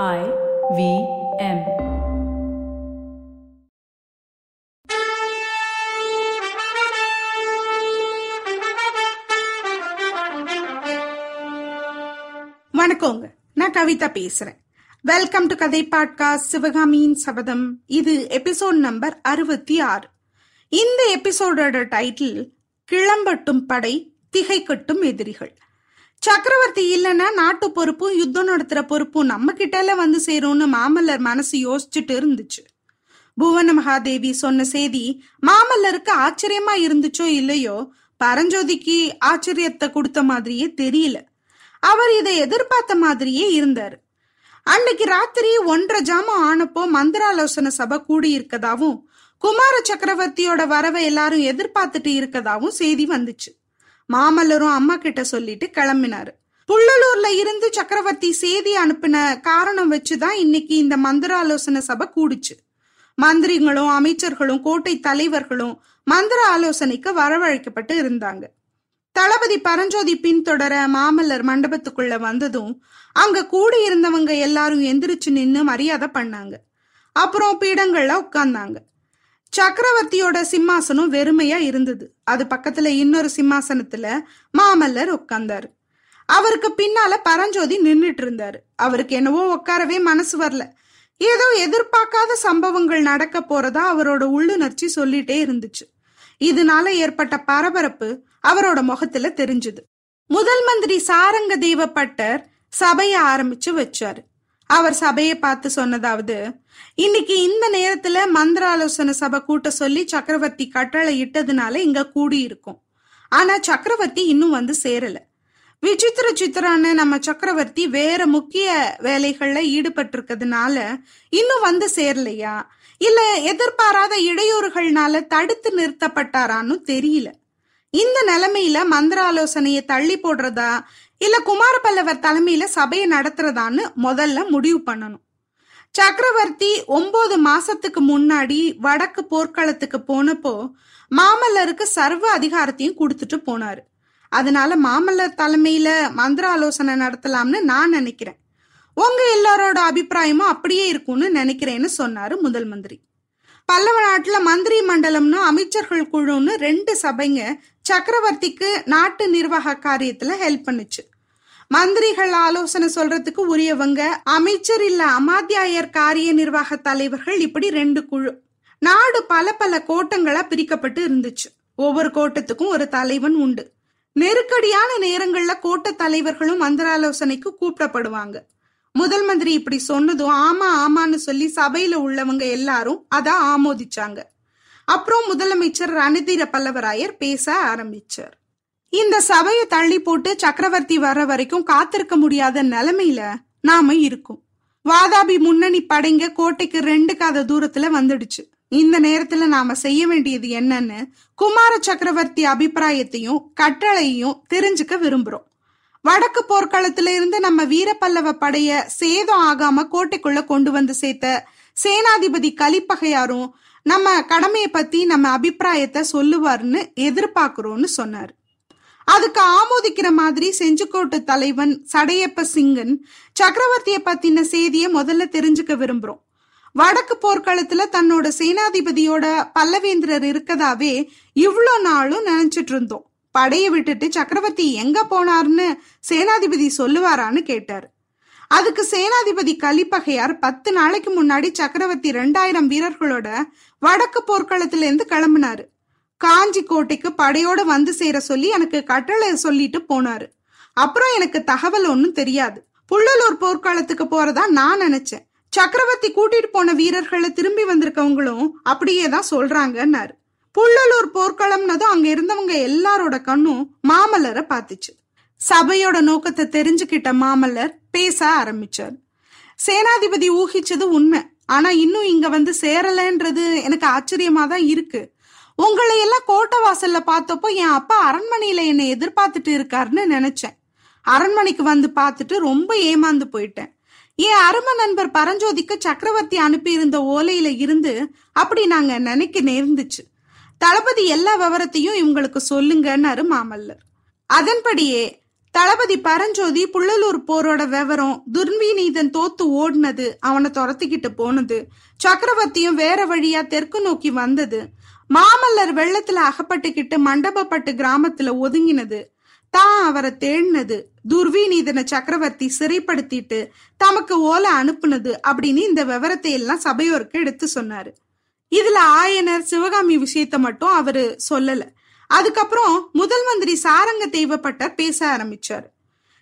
I V M. வணக்கங்க. நான் கவிதா பேசுறேன். வெல்கம் டு கதை பாட்காஸ்ட் சிவகாமியின் சபதம் இது எபிசோட் நம்பர் அறுபத்தி ஆறு. இந்த எபிசோடோட டைட்டில் கிளம்பட்டும் படை திகைக்கட்டும் எதிரிகள். சக்கரவர்த்தி இல்லைன்னா நாட்டு பொறுப்பும் யுத்தம் நடத்துற பொறுப்பும் நம்ம கிட்டால வந்து சேரும்னு மாமல்லர் மனசு யோசிச்சுட்டு இருந்துச்சு. புவன மகாதேவி சொன்ன செய்தி மாமல்லருக்கு ஆச்சரியமா இருந்துச்சோ இல்லையோ பரஞ்சோதிக்கு ஆச்சரியத்தை கொடுத்த மாதிரியே தெரியல. அவர் இதை எதிர்பார்த்த மாதிரியே இருந்தாரு. அன்னைக்கு ராத்திரி ஒன்றரை ஜாமம் ஆனப்போ மந்திராலோசனை சபை கூடி இருக்கதாவும் குமார சக்கரவர்த்தியோட வரவை எல்லாரும் எதிர்பார்த்துட்டு இருக்கதாவும் செய்தி வந்துச்சு. மாமல்லரும் அம்மா கிட்ட சொல்லிட்டு கிளம்பினாரு. புள்ளலூர்ல இருந்து சக்கரவர்த்தி செய்தி அனுப்பின காரணம் வச்சுதான் இன்னைக்கு இந்த மந்திராலோசனை சபை கூடுச்சு. மந்திரிகளும் அமைச்சர்களும் கோட்டை தலைவர்களும் மந்திர ஆலோசனைக்கு வரவழைக்கப்பட்டு இருந்தாங்க. தளபதி பரஞ்சோதி பின்தொடர மாமல்லர் மண்டபத்துக்குள்ள வந்ததும் அங்க கூடி இருந்தவங்க எல்லாரும் எந்திரிச்சு நின்னு மரியாதை பண்ணாங்க. அப்புறம் பீடங்கள்ல உட்கார்ந்தாங்க. சக்கரவர்த்தியோட சிம்மாசனம் வெறுமையா இருந்தது. அது பக்கத்துல இன்னொரு சிம்மாசனத்துல மாமல்லர் உட்கார்ந்தாரு. அவருக்கு பின்னால பரஞ்சோதி நின்னுட்டு இருந்தாரு. அவருக்கு என்னவோ உட்காரவே மனசு வரல. ஏதோ எதிர்பார்க்காத சம்பவங்கள் நடக்க போறதா அவரோட உள்ளுணர்ச்சி சொல்லிட்டே இருந்துச்சு. இதனால ஏற்பட்ட பரபரப்பு அவரோட முகத்துல தெரிஞ்சுது. முதல் மந்திரி சாரங்க தேவப்பட்டர் சபையை ஆரம்பிச்சு வச்சாரு. அவர் சபையை பார்த்து சொன்னதாவது இன்னைக்கு இந்த நேரத்துல மந்திர ஆலோசனை சபை கூட்ட சொல்லி சக்கரவர்த்தி கட்டளை இட்டதுனால இங்க கூடி இருக்கும் ஆனா சக்கரவர்த்தி இன்னும் வந்து சேரல. விசித்திர சித்திரான நம்ம சக்கரவர்த்தி வேற முக்கிய வேலைகள்ல ஈடுபட்டிருக்கிறதுனால இன்னும் வந்து சேரலையா? இல்ல எதிர்பாராத இடையூறுகள்னால தடுத்து நிறுத்தப்பட்டாரான்னு தெரியல. இந்த நிலைமையில மந்திர ஆலோசனையை தள்ளி போடுறதா இல்ல குமார பல்லவர் தலைமையில சபையை நடத்துறதான்னு முதல்ல முடிவு பண்ணணும். சக்கரவர்த்தி ஒன்பது மாசத்துக்கு முன்னாடி வடக்கு போர்க்களத்துக்கு போனப்போ மாமல்லருக்கு சர்வ அதிகாரத்தையும் கொடுத்துட்டு போனாரு. அதனால மாமல்லர் தலைமையில மந்திர ஆலோசனை நடத்தலாம்னு நான் நினைக்கிறேன். உங்க எல்லாரோட அபிப்பிராயமும் அப்படியே இருக்கும்னு நினைக்கிறேன்னு சொன்னாரு முதல் மந்திரி. பல்லவ நாட்டுல மந்திரி மண்டலம்னு அமைச்சர்கள் குழுன்னு ரெண்டு சபைங்க சக்கரவர்த்திக்கு நாட்டு நிர்வாக காரியத்துல ஹெல்ப் பண்ணுச்சு. மந்திரிகள் ஆலோசனை சொல்றதுக்கு உரியவங்க. அமைச்சர் இல்ல அமாத்தியாயர் காரிய நிர்வாக தலைவர்கள் இப்படி ரெண்டு குழு. நாடு பல பல கோட்டங்களா பிரிக்கப்பட்டு இருந்துச்சு. ஒவ்வொரு கோட்டத்துக்கும் ஒரு தலைவன் உண்டு. நெருக்கடியான நேரங்கள்ல கோட்ட தலைவர்களும் மந்திராலோசனைக்கு கூப்பிடப்படுவாங்க. முதல் மந்திரி இப்படி சொன்னதும் ஆமா ஆமான்னு சொல்லி சபையில உள்ளவங்க எல்லாரும் அத ஆமோதிச்சாங்க. அப்புறம் முதலமைச்சர் ரணதீர பல்லவராயர் பேச ஆரம்பிச்சார். இந்த சபையை தள்ளி போட்டு சக்கரவர்த்தி வர வரைக்கும் காத்திருக்க முடியாத நிலைமையில நாம இருக்கோம். வாதாபி முன்னணி படைங்க கோட்டைக்கு ரெண்டு காத தூரத்துல வந்துடுச்சு. இந்த நேரத்துல நாம செய்ய வேண்டியது என்னன்னு குமார சக்கரவர்த்தி அபிப்பிராயத்தையும் கட்டளையும் தெரிஞ்சுக்க விரும்புறோம். வடக்கு போர்க்களத்துல இருந்து நம்ம வீரப்பல்லவ படைய சேதம் ஆகாம கோட்டைக்குள்ள கொண்டு வந்து சேர்த்த சேனாதிபதி கலிப்பகையாரும் நம்ம கடமையை பத்தி நம்ம அபிப்பிராயத்தை சொல்லுவார்னு எதிர்பார்க்கிறோம்னு சொன்னார். அதுக்கு ஆமோதிக்கிற மாதிரி செஞ்சுக்கோட்டு தலைவன் சடையப்ப சிங்கன் சக்கரவர்த்திய பத்தின செய்திய முதல்ல தெரிஞ்சுக்க விரும்புறோம். வடக்கு போர்க்களத்துல தன்னோட சேனாதிபதியோட பல்லவேந்திரர் இருக்கதாவே இவ்வளோ நாளும் நினைச்சிட்டு இருந்தோம். படையை விட்டுட்டு சக்கரவர்த்தி எங்க போனார்னு சேனாதிபதி சொல்லுவாரான்னு கேட்டாரு. அதுக்கு சேனாதிபதி கலிப்பகையார் பத்து நாளைக்கு முன்னாடி சக்கரவர்த்தி ரெண்டாயிரம் வீரர்களோட வடக்கு போர்க்களத்துல இருந்து கிளம்புனாரு. காஞ்சி கோட்டைக்கு படையோட வந்து சேர சொல்லி எனக்கு கட்டளை சொல்லிட்டு போனாரு. அப்புறம் எனக்கு தகவல் ஒன்றும் தெரியாது. புள்ளலூர் போர்க்காலத்துக்கு போறதா நான் நினைச்சேன். சக்கரவர்த்தி கூட்டிட்டு போன வீரர்களை திரும்பி வந்திருக்கவங்களும் அப்படியே தான் சொல்றாங்கன்னாரு. புள்ளலூர் போர்க்களம்னதும் அங்க இருந்தவங்க எல்லாரோட கண்ணும் மாமல்லரை பார்த்துச்சு. சபையோட நோக்கத்தை தெரிஞ்சுக்கிட்ட மாமல்லர் பேச ஆரம்பிச்சார். சேனாதிபதி ஊகிச்சது உண்மை. ஆனா இன்னும் இங்க வந்து சேரலன்றது எனக்கு ஆச்சரியமா தான் இருக்கு. உங்களை எல்லாம் கோட்டை வாசல்ல பார்த்தப்போ என் அப்பா அரண்மனையில என்னை எதிர்பார்த்துட்டு இருக்காருன்னு நினைச்சேன். அரண்மனைக்கு வந்து பார்த்துட்டு ரொம்ப ஏமாந்து போயிட்டேன். என் அரும நண்பர் பரஞ்சோதிக்கு சக்கரவர்த்தி அனுப்பியிருந்த ஓலையில இருந்து அப்படி நாங்க நினைக்க நேர்ந்துச்சு. தளபதி எல்லா விவரத்தையும் இவங்களுக்கு சொல்லுங்கன்னாரு மாமல்லர். அதன்படியே தளபதி பரஞ்சோதி புள்ளலூர் போரோட விவரம் துர்விநீதன் தோத்து ஓடினது அவனை துரத்திக்கிட்டு போனது சக்கரவர்த்தியும் வேற வழியா தெற்கு நோக்கி வந்தது மாமல்லர் வெள்ளத்துல அகப்பட்டுக்கிட்டு மண்டபப்பட்டு கிராமத்துல ஒதுங்கினது. தான் அவரை தேடினது. துர்விநீதனை சக்கரவர்த்தி சிறைப்படுத்திட்டு தமக்கு ஓலை அனுப்புனது அப்படின்னு இந்த விவரத்தை எல்லாம் சபையோருக்கு எடுத்து சொன்னாரு. இதுல ஆயனர் சிவகாமி விஷயத்த மட்டும் அவரு சொல்லல. அதுக்கப்புறம் முதல் மந்திரி சாரங்க தெய்வப்பட்டர் பேச ஆரம்பிச்சாரு.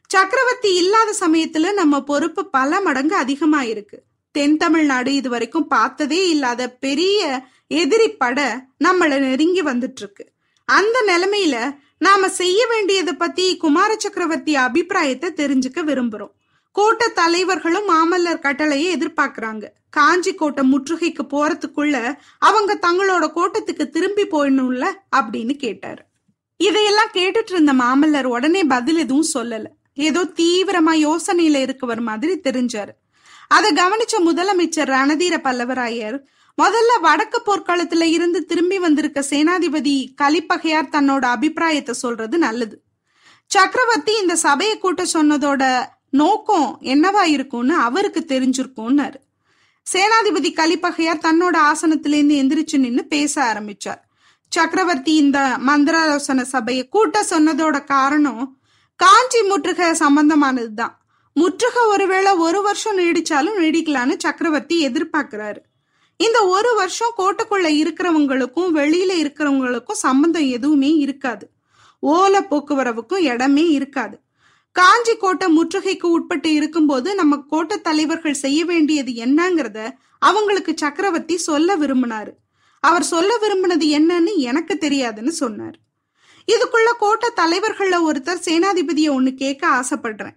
சக்கரவர்த்தி இல்லாத சமயத்துல நம்ம பொறுப்பு பல மடங்கு அதிகமா இருக்கு தென் தமிழ்நாடு இது வரைக்கும் பார்த்ததே இல்லாத பெரிய எதிரி பட நம்மளை நெருங்கி வந்துட்டு இருக்கு அந்த நிலைமையில நாம செய்ய வேண்டியதை பத்தி குமார சக்கரவர்த்தி அபிப்பிராயத்தை தெரிஞ்சுக்க விரும்புறோம். கோட்ட தலைவர்களும் மாமல்லர் கட்டளையை எதிர்பார்க்கறாங்க. காஞ்சி கோட்டை முற்றுகைக்கு போறதுக்குள்ள அவங்க தங்களோட கோட்டத்துக்கு திரும்பி போயிடணும்ல அப்படின்னு கேட்டாரு. இதையெல்லாம் கேட்டுட்டு இருந்த மாமல்லர் உடனே பதில் எதுவும் சொல்லல. ஏதோ தீவிரமா யோசனையில இருக்கவர் மாதிரி தெரிஞ்சாரு. அதை கவனிச்ச முதலமைச்சர் ரணதீர பல்லவராயர் முதல்ல வடக்கு போர்க்களத்துல இருந்து திரும்பி வந்திருக்க சேனாதிபதி கலிப்பகையார் தன்னோட அபிப்பிராயத்தை சொல்றது நல்லது. சக்கரவர்த்தி இந்த சபையை கூட்ட சொன்னதோட நோக்கம் என்னவா இருக்கும்னு அவருக்கு தெரிஞ்சிருக்கும்னாரு. சேனாதிபதி கலிப்பகையார் தன்னோட ஆசனத்திலேருந்து எந்திரிச்சு நின்னு பேச ஆரம்பிச்சார். சக்கரவர்த்தி இந்த மந்திராலோசன சபையை கூட்ட சொன்னதோட காரணம் காஞ்சி முற்றுகை சம்பந்தமானதுதான். முற்றுகை ஒருவேளை ஒரு வருஷம் நீடிச்சாலும் நீடிக்கலான்னு சக்கரவர்த்தி எதிர்பார்க்கிறாரு. இந்த ஒரு வருஷம் கோட்டைக்குள்ள இருக்கிறவங்களுக்கும் வெளியில இருக்கிறவங்களுக்கும் சம்பந்தம் எதுவுமே இருக்காது. ஓல போக்குவரவுக்கும் இடமே இருக்காது. காஞ்சி கோட்டை முற்றுகைக்கு உட்பட்டு இருக்கும்போது நம்ம கோட்டை தலைவர்கள் செய்ய வேண்டியது என்னங்கிறத அவங்களுக்கு சக்கரவர்த்தி சொல்ல விரும்பினாரு. அவர் சொல்ல விரும்பினது என்னன்னு எனக்கு தெரியாதுன்னு சொன்னார். இதுக்குள்ள கோட்டை தலைவர்கள்ல ஒருத்தர் சேனாதிபதியை ஒண்ணு கேட்க ஆசைப்படுறேன்.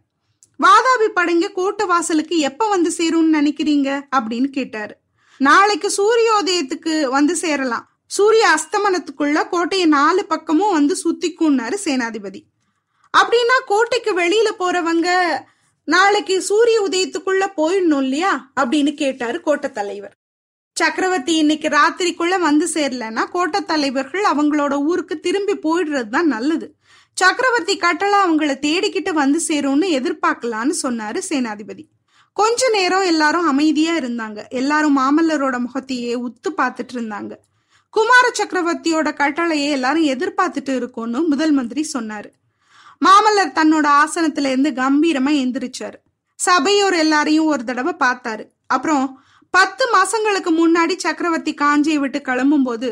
வாதாபி படைங்க கோட்டை வாசலுக்கு எப்ப வந்து சேரும்னு நினைக்கிறீங்க? அப்படின்னு கேட்டாரு. நாளைக்கு சூரியோதயத்துக்கு வந்து சேரலாம். சூரிய அஸ்தமனத்துக்குள்ள கோட்டையை நாலு பக்கமும் வந்து சுத்திக்கும்னாரு சேனாதிபதி. அப்படின்னா கோட்டைக்கு வெளியில போறவங்க நாளைக்கு சூரிய உதயத்துக்குள்ள போயிடணும் இல்லையா? அப்படின்னு கேட்டாரு கோட்டை தலைவர். சக்கரவர்த்தி இன்னைக்கு ராத்திரிக்குள்ள வந்து சேரலன்னா கோட்டை தலைவர்கள் அவங்களோட ஊருக்கு திரும்பி போயிடுறது தான் நல்லது. சக்கரவர்த்தி கட்டளை அவங்கள தேடிக்கிட்டு வந்து சேரும்னு எதிர்பார்க்கலான்னு சொன்னாரு சேனாதிபதி. கொஞ்ச நேரம் எல்லாரும் அமைதியா இருந்தாங்க. எல்லாரும் மாமல்லரோட முகத்தையே உத்து பார்த்துட்டு இருந்தாங்க. குமார சக்கரவர்த்தியோட கட்டளையை எல்லாரும் எதிர்பார்த்துட்டு இருக்கோம்னு முதல் மந்திரி சொன்னாரு. மாமல்லர் தன்னோட ஆசனத்துல இருந்து கம்பீரமா எந்திரிச்சாரு. சபையோர் எல்லாரையும் ஒரு தடவை பார்த்தாரு. அப்புறம் பத்து மாசங்களுக்கு முன்னாடி சக்கரவர்த்தி காஞ்சியை விட்டு கிளம்பும் போது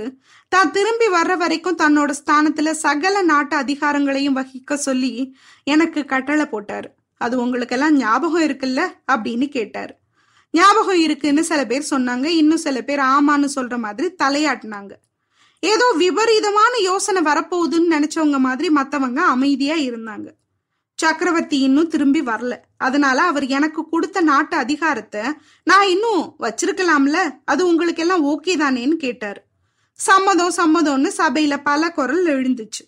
தான் திரும்பி வர்ற வரைக்கும் தன்னோட ஸ்தானத்துல சகல நாட்டு அதிகாரங்களையும் வகிக்க சொல்லி எனக்கு கட்டளை போட்டாரு. அது உங்களுக்கெல்லாம் ஞாபகம் இருக்குல்ல? அப்படின்னு கேட்டாரு. ஞாபகம் இருக்குன்னு சில பேர் சொன்னாங்க. இன்னும் சில பேர் ஆமான்னு சொல்ற மாதிரி தலையாட்டினாங்க. ஏதோ விபரீதமான யோசனை வரப்போகுதுன்னு நினைச்சவங்க மாதிரி மத்தவங்க அமைதியா இருந்தாங்க. சக்கரவர்த்தி இன்னும் திரும்பி வரல. அதனால அவர் எனக்கு கொடுத்த நாட்டு அதிகாரத்தை நான் இன்னும் வச்சிருக்கலாம்ல? அது உங்களுக்கு எல்லாம் ஓகே தானேன்னு கேட்டாரு. சம்மதம் சம்மதம்னு சபையில பல குரல் எழுந்துச்சு.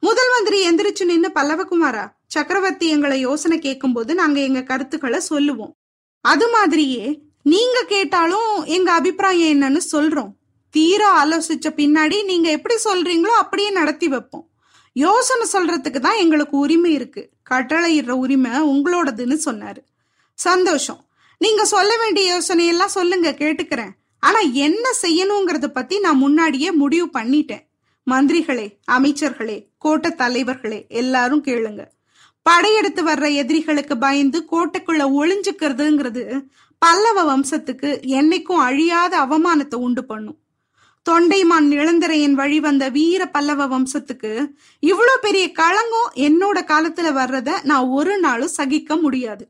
முதல் மந்திரி எந்திரிச்சு நின்னு பல்லவகுமாரா சக்கரவர்த்தி எங்களை யோசனை கேட்கும் போது நாங்க எங்க கருத்துக்களை சொல்லுவோம். அது மாதிரியே நீங்க கேட்டாலும் எங்க அபிப்பிராயம் என்னன்னு சொல்றோம். தீர ஆலோசிச்ச பின்னாடி நீங்க எப்படி சொல்றீங்களோ அப்படியே நடத்தி வைப்போம். யோசனை சொல்றதுக்கு தான் எங்களுக்கு உரிமை இருக்கு. கட்டளையிடுற உரிமை உங்களோடதுன்னு சொன்னாரு. சந்தோஷம். நீங்க சொல்ல வேண்டிய யோசனையெல்லாம் சொல்லுங்க கேட்டுக்கிறேன். ஆனா என்ன செய்யணுங்கிறத பத்தி நான் முன்னாடியே முடிவு பண்ணிட்டேன். மந்திரிகளே அமைச்சர்களே கோட்டை தலைவர்களே எல்லாரும் கேளுங்க. படையெடுத்து வர்ற எதிரிகளுக்கு பயந்து கோட்டைக்குள்ள ஒளிஞ்சுக்கிறதுங்கிறது பல்லவ வம்சத்துக்கு என்னைக்கும் அழியாத அவமானத்தை உண்டு பண்ணும். தொண்டைமான் நிழந்தரையின் வழி வந்த வீர பல்லவ வம்சத்துக்கு இவ்வளோ பெரிய களங்கம் என்னோட காலத்துல வர்றத நான் ஒரு நாளும் சகிக்க முடியாது.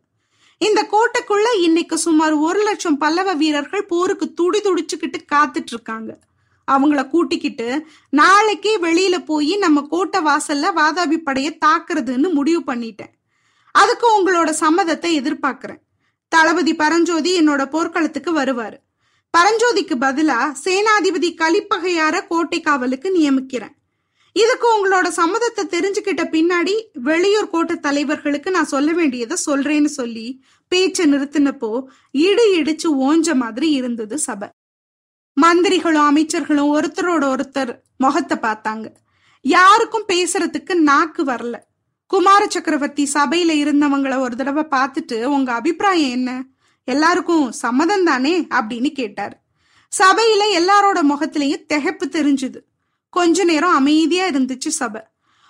இந்த கோட்டைக்குள்ள இன்னைக்கு சுமார் ஒரு லட்சம் பல்லவ வீரர்கள் போருக்கு துடி துடிச்சுக்கிட்டு காத்துட்டு இருக்காங்க. அவங்கள கூட்டிக்கிட்டு நாளைக்கே வெளியில போய் நம்ம கோட்டை வாசல்ல வாதாபி படையை தாக்குறதுன்னு முடிவு பண்ணிட்டேன். அதுக்கு உங்களோட சம்மதத்தை எதிர்பார்க்கிறேன். தளபதி பரஞ்சோதி என்னோட போர்க்களத்துக்கு வருவாரு. பரஞ்சோதிக்கு பதிலா சேனாதிபதி கலிப்பகையார கோட்டை காவலுக்கு நியமிக்கிறேன். இதுக்கு உங்களோட சம்மதத்தை தெரிஞ்சுக்கிட்ட பின்னாடி வெளியூர் கோட்டை தலைவர்களுக்கு நான் சொல்ல வேண்டியதை சொல்றேன்னு சொல்லி பேச்சை நிறுத்தினப்போ இடு இடிச்சு ஓஞ்ச மாதிரி இருந்தது சபை. மந்திரிகளும் அமைச்சர்களும் ஒருத்தரோட ஒருத்தர் முகத்தை பார்த்தாங்க. யாருக்கும் பேசுறதுக்கு நாக்கு வரல. குமார சக்கரவர்த்தி சபையில இருந்தவங்கள ஒரு தடவை பார்த்துட்டு உங்க அபிப்பிராயம் என்ன? எல்லாருக்கும் சம்மதம் தானே? அப்படின்னு கேட்டார். சபையில எல்லாரோட முகத்திலையும் திகைப்பு தெரிஞ்சுது. கொஞ்ச நேரம் அமைதியா இருந்துச்சு சபை.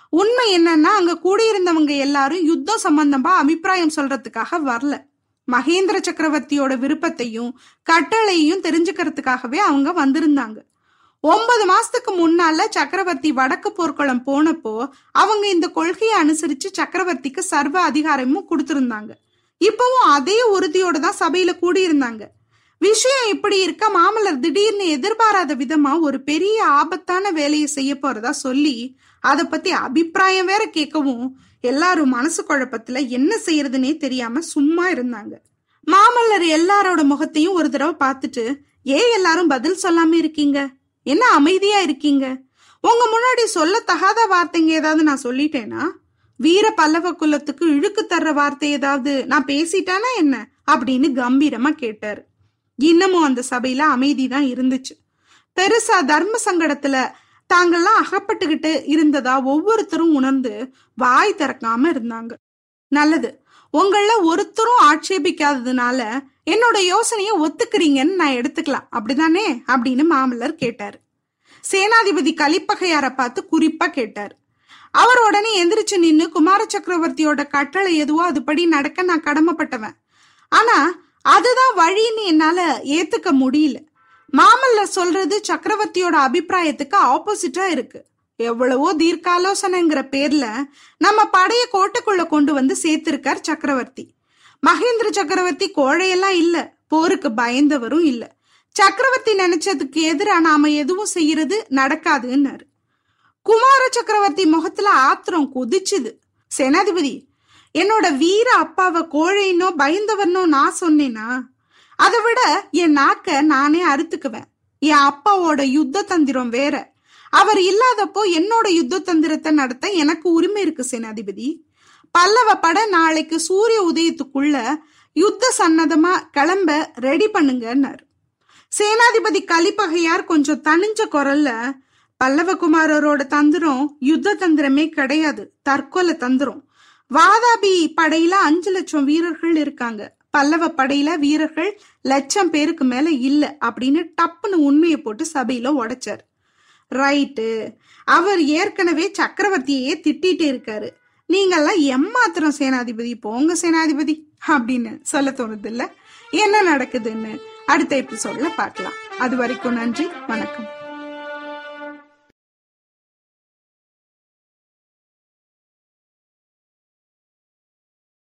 உண்மை என்னன்னா அங்க கூடியிருந்தவங்க எல்லாரும் யுத்தம் சம்பந்தமா அபிப்பிராயம் சொல்றதுக்காக வரல. மகேந்திர சக்கரவர்த்தியோட விருப்பத்தையும் கட்டளையும் தெரிஞ்சுக்கிறதுக்காகவே அவங்க வந்திருந்தாங்க. ஒன்பது மாசத்துக்கு முன்னால சக்கரவர்த்தி வடக்கு போர்க்களம் போனப்போ அவங்க இந்த கொள்கையை அனுசரிச்சு சக்கரவர்த்திக்கு சர்வ அதிகாரமும் கொடுத்திருந்தாங்க. இப்பவும் அதே உறுதியோட தான் சபையில கூடியிருந்தாங்க. விஷயம் இப்படி இருக்க? மாமல்லர் திடீர்னு எதிர்பாராத விதமா ஒரு பெரிய ஆபத்தான வேலையை செய்ய போறதா சொல்லி அத பத்தி அபிப்பிராயம் வேற கேட்கவும் எல்லாரும் மனசு குழப்பத்துல என்ன செய்யறதுன்னே தெரியாம சும்மா இருந்தாங்க. மாமல்லர் எல்லாரோட முகத்தையும் ஒரு தடவை பார்த்துட்டு ஏன் எல்லாரும் பதில் சொல்லாம இருக்கீங்க? என்ன அமைதியா இருக்கீங்க? உங்க முன்னாடி சொல்ல தகாத வார்த்தைங்க ஏதாவது நான் சொல்லிட்டேனா? வீர பல்லவ குலத்துக்கு இழுக்கு தர்ற வார்த்தை ஏதாவது நான் பேசிட்டானா என்ன? அப்படின்னு கம்பீரமா கேட்டாரு. இன்னமும் அந்த சபையில அமைதி தான் இருந்துச்சு. பெருசா தர்ம சங்கடத்துல தாங்கள்லாம் அகப்பட்டுக்கிட்டு இருந்ததா ஒவ்வொருத்தரும் உணர்ந்து வாய் திறக்காம இருந்தாங்க. நல்லது. உங்கள ஒருத்தரும் ஆட்சேபிக்காததுனால என்னோட யோசனையை ஒத்துக்கிறீங்கன்னு நான் எடுத்துக்கலாம். அப்படிதானே? அப்படின்னு மாமல்லர் கேட்டாரு. சேனாதிபதி கலிப்பகையார பார்த்து குறிப்பா கேட்டார். அவர் உடனே எந்திரிச்சு நின்னு குமார சக்கரவர்த்தியோட கட்டளை எதுவோ அதுபடி நடக்க நான் கடமைப்பட்டவன். ஆனா அதுதான் வழின்னு என்னால ஏத்துக்க முடியல. மாமல்ல சொல்றது சக்கரவர்த்தியோட அபிப்பிராயத்துக்கு ஆப்போசிட்டா இருக்கு. எவ்வளவோ தீர்க்காலோசனைங்கிற பேர்ல நம்ம படைய கோட்டைக்குள்ள கொண்டு வந்து சேர்த்திருக்கார் சக்கரவர்த்தி. மகேந்திர சக்கரவர்த்தி கோழையெல்லாம் இல்ல போருக்கு பயந்தவரும் இல்ல. சக்கரவர்த்தி நினைச்சதுக்கு எதிரா நாம எதுவும் செய்யறது நடக்காதுன்னாரு. குமார சக்கரவர்த்தி முகத்துல ஆத்திரம் குதிச்சுது. சேனாதிபதி என்னோட வீர அப்பாவை கோழைனோ பயந்தவனோ நான் சொன்னேனா? அதை விட என் நாக்க நானே அறுத்துக்குவேன். என் அப்பாவோட யுத்த தந்திரம் வேற. அவர் இல்லாதப்போ என்னோட யுத்த தந்திரத்தை நடத்த எனக்கு உரிமை இருக்கு சேனாதிபதி. பல்லவ பட நாளைக்கு சூரிய உதயத்துக்குள்ள யுத்த சன்னதமா கிளம்ப ரெடி பண்ணுங்கன்னார். சேனாதிபதி கலிப்பகையார் கொஞ்சம் தனிஞ்ச குரல்ல பல்லவகுமாரரோட தந்திரம் யுத்த தந்திரமே கிடையாது தற்கொலை தந்திரம். வாதாபி படையில அஞ்சு லட்சம் வீரர்கள் இருக்காங்க. பல்லவ படையில வீரர்கள் லட்சம் பேருக்கு மேல இல்ல அப்படின்னு டப்புன்னு உண்மையை போட்டு சபையில உடைச்சார். ரைட்டு அவர் ஏற்கனவே சக்கரவர்த்தியே திட்டிட்டு இருக்காரு. நீங்கெல்லாம் எம்மாத்திரம் சேனாதிபதி போங்க சேனாதிபதி அப்படின்னு சொல்ல தோணுது இல்ல என்ன நடக்குதுன்னு அடுத்த எபிசோட்ல பார்க்கலாம். அது வரைக்கும் நன்றி வணக்கம்.